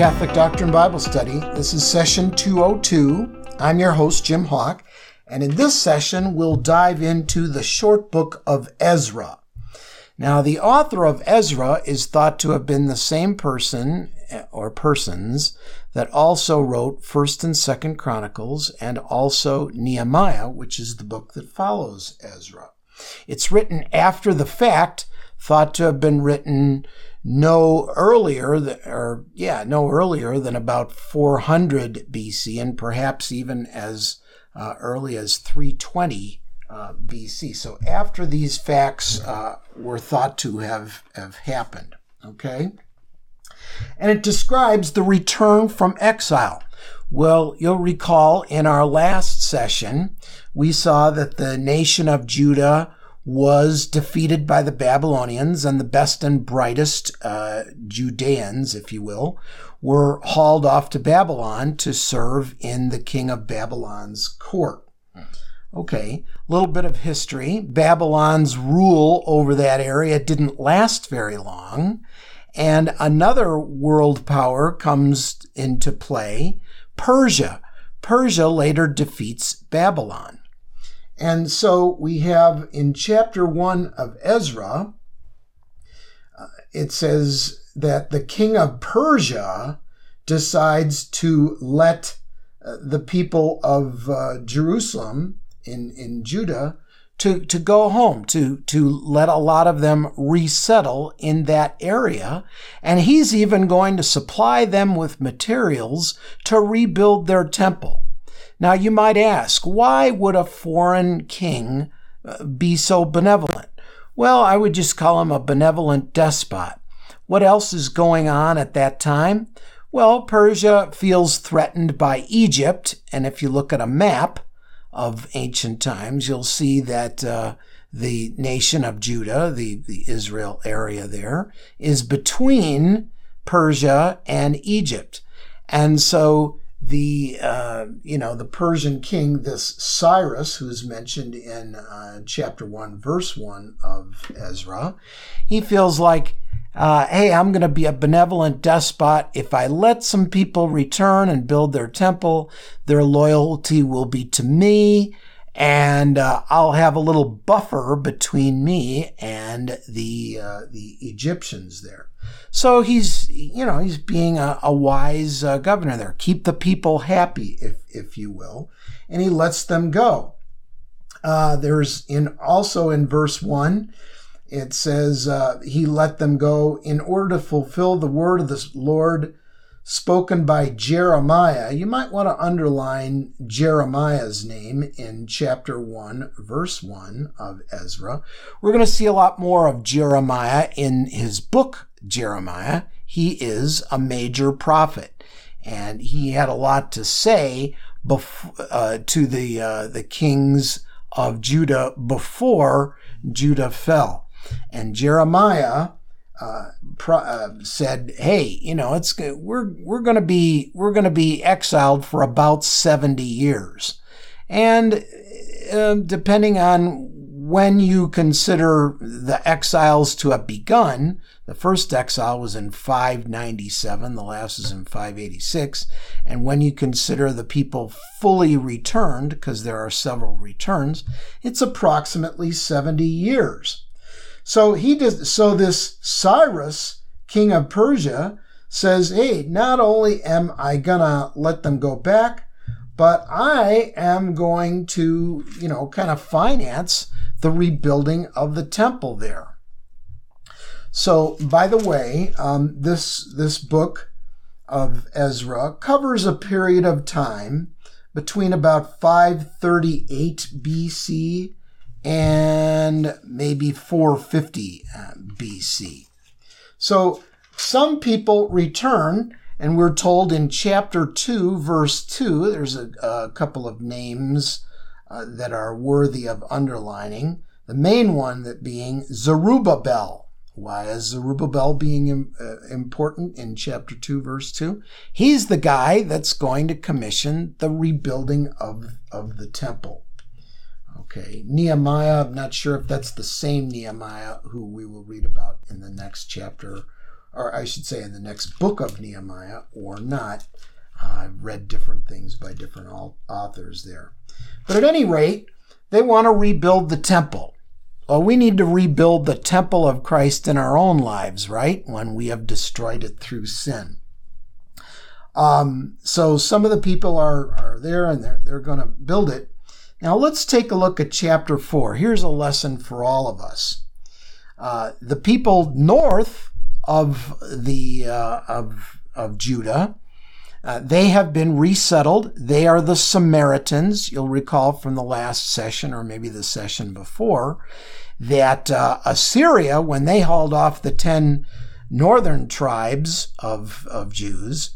Catholic Doctrine Bible Study. This is session 202. I'm your host, Jim Hawk, and in this session, we'll dive into the short book of Ezra. Now, the author of Ezra is thought to have been the same person eh, or persons that also wrote 1st and 2nd Chronicles and also Nehemiah, which is the book that follows Ezra. It's written after the fact, thought to have been written no earlier, or yeah, no earlier than about 400 BC, and perhaps even as uh, early as 320 uh, BC. So after these facts uh, were thought to have, have happened. Okay? And it describes the return from exile. Well, you'll recall in our last session, we saw that the nation of Judah was defeated by the Babylonians, and the best and brightest uh, Judeans, if you will, were hauled off to Babylon to serve in the king of Babylon's court. Okay, a little bit of history. Babylon's rule over that area didn't last very long, and another world power comes into play Persia. Persia later defeats Babylon. And so we have in chapter 1 of Ezra, uh, it says that the king of Persia decides to let uh, the people of uh, Jerusalem in, in Judah to, to go home, to, to let a lot of them resettle in that area. And he's even going to supply them with materials to rebuild their temple. Now, you might ask, why would a foreign king uh, be so benevolent? Well, I would just call him a benevolent despot. What else is going on at that time? Well, Persia feels threatened by Egypt, and if you look at a map of ancient times, you'll see that uh, the nation of Judah, the, the Israel area there, is between Persia and Egypt. And so the uh, you know the Persian king, this Cyrus, who's mentioned in uh, chapter one, verse one of Ezra, he feels like, uh, hey, I'm going to be a benevolent despot. If I let some people return and build their temple, their loyalty will be to me, and uh, I'll have a little buffer between me and the uh, the Egyptians there. So he's, you know, he's being a, a wise uh, governor there. Keep the people happy, if, if you will. And he lets them go. Uh, there's in also in verse one, it says, uh, he let them go in order to fulfill the word of the Lord spoken by Jeremiah. You might want to underline Jeremiah's name in chapter 1, verse 1 of Ezra. We're going to see a lot more of Jeremiah in his book Jeremiah. He is a major prophet, and he had a lot to say bef- uh, to the uh, the kings of Judah before Judah fell. And Jeremiah uh, pro- uh, said, "Hey, you know, it's we're we're going to be we're going to be exiled for about seventy years, and uh, depending on when you consider the exiles to have begun, the first exile was in 597, the last is in 586. And when you consider the people fully returned, because there are several returns, it's approximately 70 years. So he does, so this Cyrus, king of Persia, says, Hey, not only am I gonna let them go back, but I am going to, you know, kind of finance the rebuilding of the temple there. So, by the way, um, this this book of Ezra covers a period of time between about 538 BC and maybe 450 uh, BC. So, some people return, and we're told in chapter 2, verse 2, there's a, a couple of names uh, that are worthy of underlining. The main one that being Zerubbabel. Why is Zerubbabel being uh, important in chapter 2, verse 2? He's the guy that's going to commission the rebuilding of, of the temple. Okay, Nehemiah, I'm not sure if that's the same Nehemiah who we will read about in the next chapter or I should say in the next book of Nehemiah, or not. I've read different things by different authors there. But at any rate, they want to rebuild the temple. Well, we need to rebuild the temple of Christ in our own lives, right? When we have destroyed it through sin. Um, so some of the people are, are there and they're, they're going to build it. Now let's take a look at chapter 4. Here's a lesson for all of us. Uh, the people north of the uh, of of Judah, uh, they have been resettled. They are the Samaritans. You'll recall from the last session, or maybe the session before, that uh, Assyria, when they hauled off the ten northern tribes of of Jews,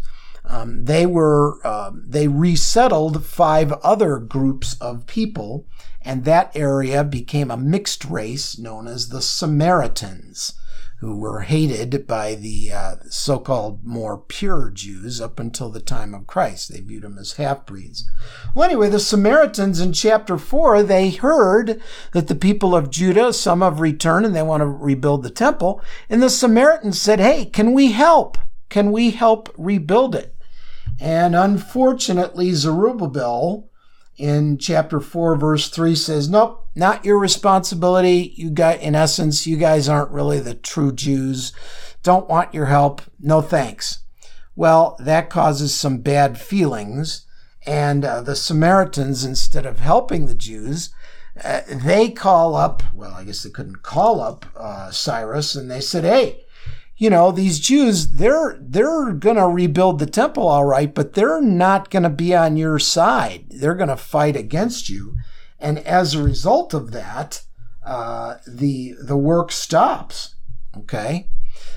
um, they were uh, they resettled five other groups of people, and that area became a mixed race known as the Samaritans, who were hated by the uh, so-called more pure Jews up until the time of Christ. They viewed them as half-breeds. Well, anyway, the Samaritans in chapter four they heard that the people of Judah some have returned and they want to rebuild the temple, and the Samaritans said, "Hey, can we help?" Can we help rebuild it? And unfortunately, Zerubbabel in chapter 4, verse 3 says, Nope, not your responsibility. You got, in essence, you guys aren't really the true Jews. Don't want your help. No thanks. Well, that causes some bad feelings. And uh, the Samaritans, instead of helping the Jews, uh, they call up, well, I guess they couldn't call up uh, Cyrus, and they said, Hey, you know, these Jews, they're they're going to rebuild the temple all right, but they're not going to be on your side. They're going to fight against you. And as a result of that, uh, the the work stops. Okay?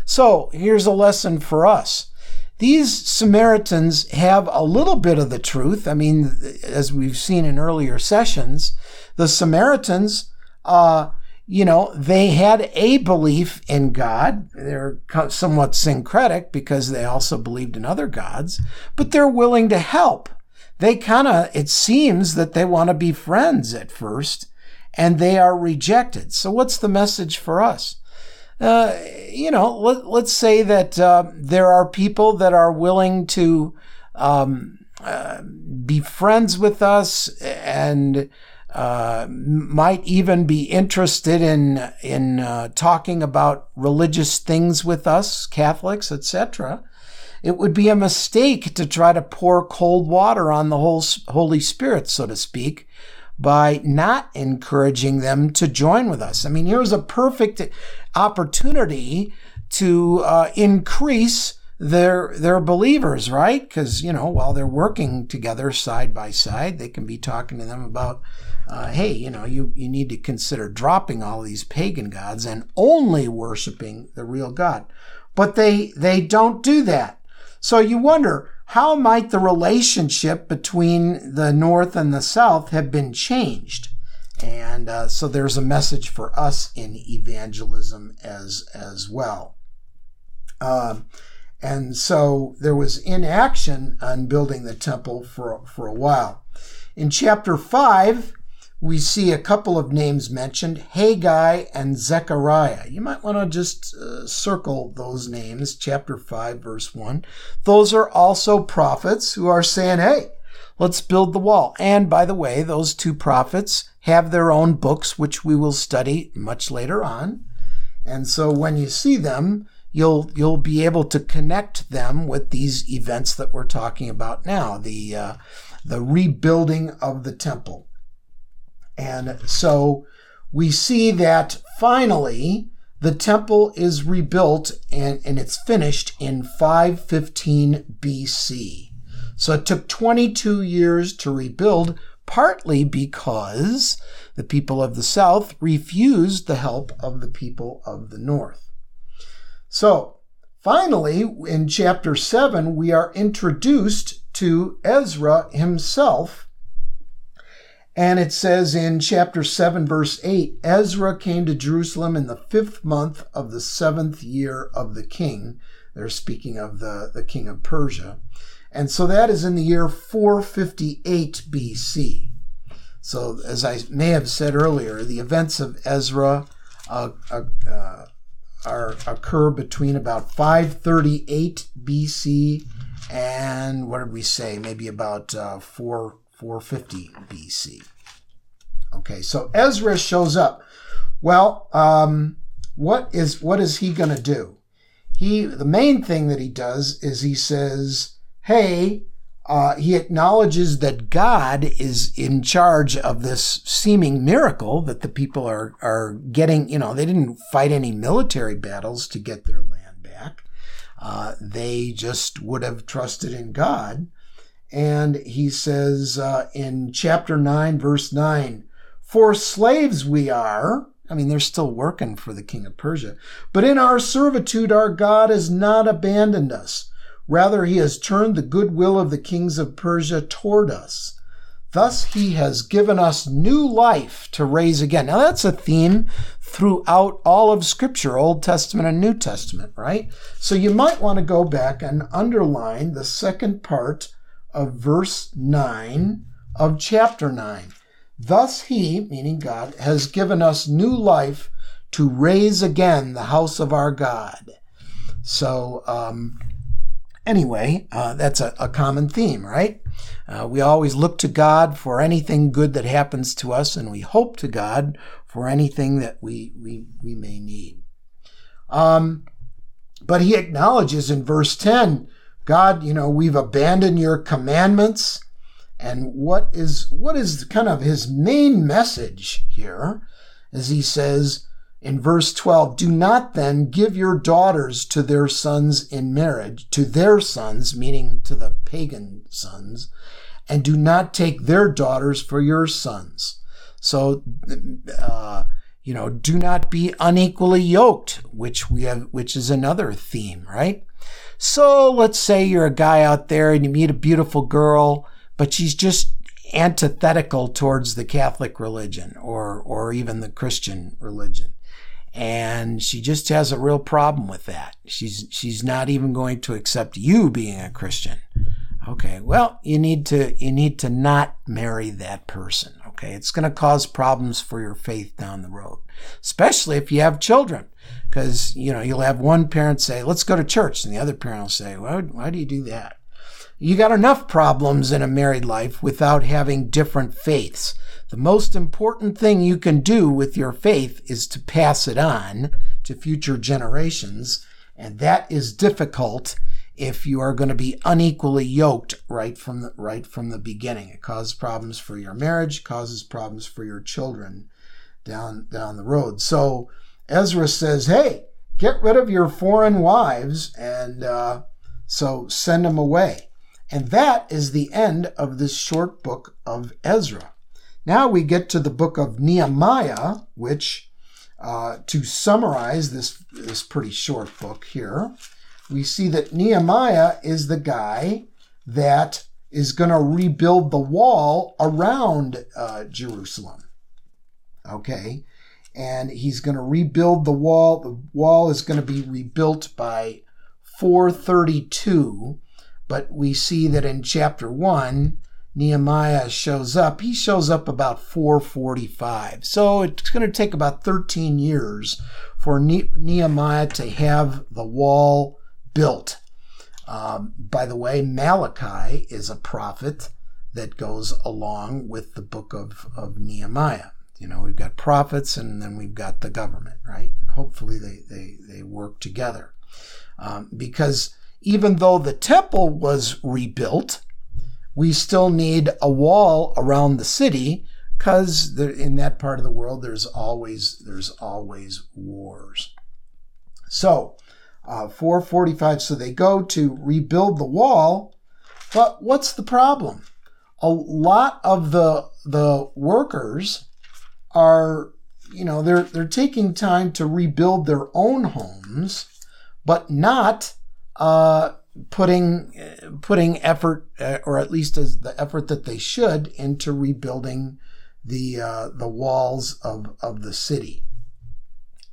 So, here's a lesson for us. These Samaritans have a little bit of the truth. I mean, as we've seen in earlier sessions, the Samaritans uh, you know, they had a belief in God. They're somewhat syncretic because they also believed in other gods, but they're willing to help. They kind of, it seems that they want to be friends at first and they are rejected. So what's the message for us? Uh, you know, let, us say that uh, there are people that are willing to um, uh, be friends with us and uh, might even be interested in in uh, talking about religious things with us, Catholics, etc. It would be a mistake to try to pour cold water on the whole Holy Spirit, so to speak, by not encouraging them to join with us. I mean, here's a perfect opportunity to uh, increase they're they're believers, right? Because you know while they're working together side by side, they can be talking to them about, uh, hey, you know, you you need to consider dropping all these pagan gods and only worshiping the real God. But they they don't do that. So you wonder how might the relationship between the North and the South have been changed. And uh, so there's a message for us in evangelism as as well. Um, and so there was inaction on building the temple for, for a while. In chapter 5, we see a couple of names mentioned Haggai and Zechariah. You might want to just uh, circle those names, chapter 5, verse 1. Those are also prophets who are saying, hey, let's build the wall. And by the way, those two prophets have their own books, which we will study much later on. And so when you see them, you'll you'll be able to connect them with these events that we're talking about now the uh, the rebuilding of the temple and so we see that finally the temple is rebuilt and, and it's finished in 515 BC. So it took 22 years to rebuild, partly because the people of the south refused the help of the people of the north. So, finally, in chapter 7, we are introduced to Ezra himself. And it says in chapter 7, verse 8 Ezra came to Jerusalem in the fifth month of the seventh year of the king. They're speaking of the, the king of Persia. And so that is in the year 458 BC. So, as I may have said earlier, the events of Ezra uh, uh, uh, are occur between about 538 BC and what did we say? Maybe about uh, 4 450 BC. Okay, so Ezra shows up. Well, um, what is what is he going to do? He the main thing that he does is he says, "Hey, uh, he acknowledges that God is in charge of this seeming miracle that the people are are getting. You know, they didn't fight any military battles to get their land back. Uh, they just would have trusted in God. And he says uh, in chapter nine, verse nine, "For slaves we are." I mean, they're still working for the king of Persia. But in our servitude, our God has not abandoned us. Rather, he has turned the goodwill of the kings of Persia toward us. Thus, he has given us new life to raise again. Now, that's a theme throughout all of Scripture, Old Testament and New Testament, right? So you might want to go back and underline the second part of verse 9 of chapter 9. Thus, he, meaning God, has given us new life to raise again the house of our God. So, um, Anyway, uh, that's a, a, common theme, right? Uh, we always look to God for anything good that happens to us, and we hope to God for anything that we, we, we may need. Um, but he acknowledges in verse 10 God, you know, we've abandoned your commandments. And what is what is kind of his main message here? As he says, in verse 12, do not then give your daughters to their sons in marriage, to their sons, meaning to the pagan sons, and do not take their daughters for your sons. So, uh, you know, do not be unequally yoked, which we have, which is another theme, right? So let's say you're a guy out there and you meet a beautiful girl, but she's just antithetical towards the Catholic religion or, or even the Christian religion and she just has a real problem with that. She's she's not even going to accept you being a Christian. Okay, well, you need to you need to not marry that person. Okay, it's going to cause problems for your faith down the road, especially if you have children, because you know you'll have one parent say, "Let's go to church," and the other parent will say, "Why, why do you do that?" You got enough problems in a married life without having different faiths. The most important thing you can do with your faith is to pass it on to future generations. And that is difficult if you are going to be unequally yoked right from the, right from the beginning. It causes problems for your marriage, causes problems for your children down, down the road. So Ezra says, hey, get rid of your foreign wives and uh, so send them away. And that is the end of this short book of Ezra. Now we get to the book of Nehemiah, which, uh, to summarize this, this pretty short book here, we see that Nehemiah is the guy that is going to rebuild the wall around uh, Jerusalem. Okay. And he's going to rebuild the wall. The wall is going to be rebuilt by 432. But we see that in chapter 1, Nehemiah shows up, he shows up about 445. So it's going to take about 13 years for Nehemiah to have the wall built. Um, by the way, Malachi is a prophet that goes along with the book of, of Nehemiah. You know, we've got prophets and then we've got the government, right? Hopefully they, they, they work together. Um, because even though the temple was rebuilt, we still need a wall around the city because in that part of the world there's always there's always wars. So, uh, 445. So they go to rebuild the wall, but what's the problem? A lot of the the workers are, you know, they're they're taking time to rebuild their own homes, but not uh, putting putting effort, uh, or at least as the effort that they should, into rebuilding the uh, the walls of of the city.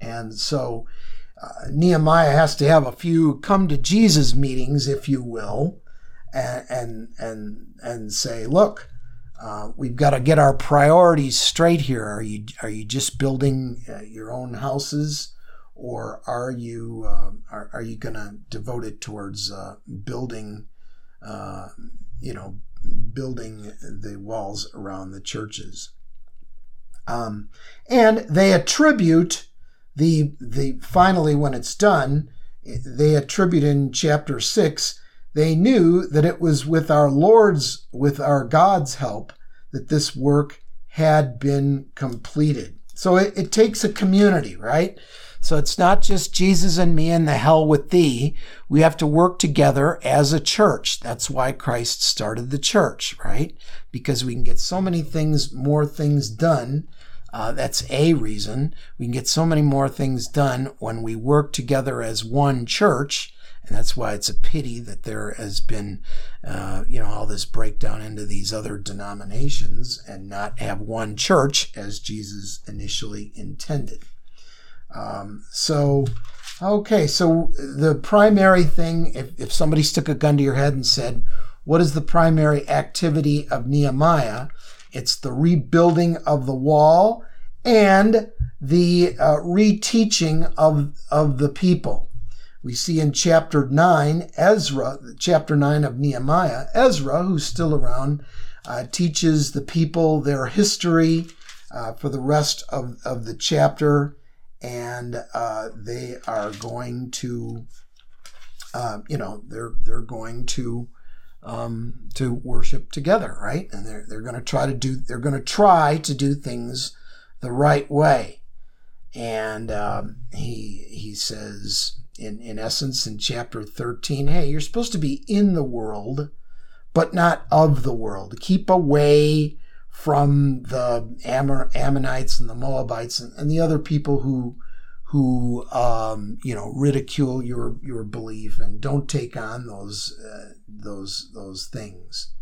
And so uh, Nehemiah has to have a few come to Jesus meetings, if you will, and and and, and say, look. Uh, we've got to get our priorities straight here. Are you are you just building uh, your own houses, or are you uh, are, are you going to devote it towards uh, building, uh, you know, building the walls around the churches? Um, and they attribute the the finally when it's done, they attribute in chapter six. They knew that it was with our Lord's, with our God's help, that this work had been completed. So it, it takes a community, right? So it's not just Jesus and me and the hell with thee. We have to work together as a church. That's why Christ started the church, right? Because we can get so many things, more things done. Uh, that's a reason. We can get so many more things done when we work together as one church. And that's why it's a pity that there has been, uh, you know, all this breakdown into these other denominations and not have one church as Jesus initially intended. Um, so, okay, so the primary thing, if, if somebody stuck a gun to your head and said, What is the primary activity of Nehemiah? It's the rebuilding of the wall and the uh, reteaching of, of the people. We see in chapter 9, Ezra, chapter 9 of Nehemiah, Ezra, who's still around, uh, teaches the people their history uh, for the rest of, of the chapter and uh, they are going to, uh, you know, they're they're going to um, to worship together, right? And they're they're going to try to do they're going to try to do things the right way. And um, he he says in in essence in chapter thirteen, hey, you're supposed to be in the world, but not of the world. Keep away from the Ammonites and the Moabites and, and the other people who who um, you know ridicule your your belief and don't take on those uh, those those things.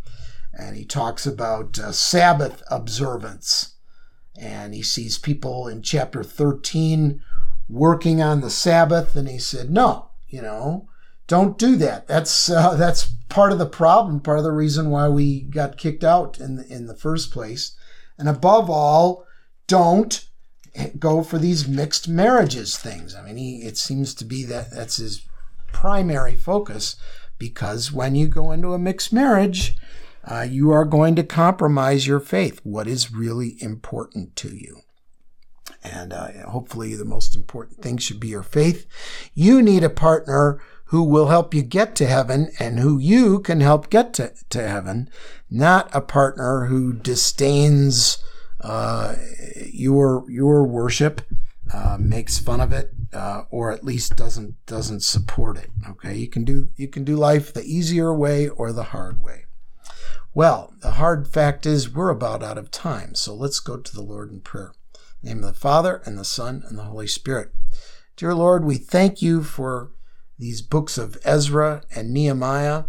And he talks about uh, Sabbath observance, and he sees people in chapter thirteen working on the Sabbath, and he said, "No, you know, don't do that. That's uh, that's part of the problem, part of the reason why we got kicked out in the, in the first place. And above all, don't go for these mixed marriages things. I mean, he, it seems to be that that's his primary focus because when you go into a mixed marriage, uh, you are going to compromise your faith. What is really important to you? And uh, hopefully, the most important thing should be your faith. You need a partner who will help you get to heaven and who you can help get to, to heaven, not a partner who disdains uh, your your worship, uh, makes fun of it, uh, or at least doesn't doesn't support it. Okay, you can do you can do life the easier way or the hard way. Well, the hard fact is we're about out of time, so let's go to the Lord in prayer. In name of the Father and the Son and the Holy Spirit. Dear Lord, we thank you for these books of Ezra and Nehemiah.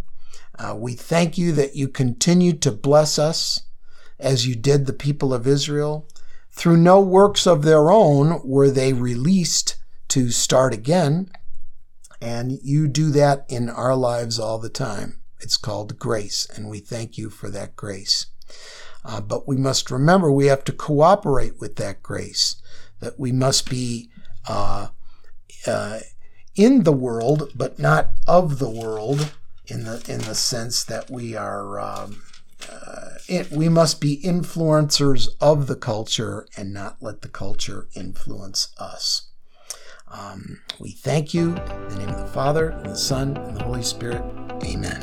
Uh, we thank you that you continue to bless us as you did the people of Israel. Through no works of their own were they released to start again. And you do that in our lives all the time. It's called grace, and we thank you for that grace. Uh, but we must remember we have to cooperate with that grace, that we must be uh, uh, in the world, but not of the world, in the in the sense that we are. Um, uh, it, we must be influencers of the culture and not let the culture influence us. Um, we thank you in the name of the Father, and the Son, and the Holy Spirit. Amen.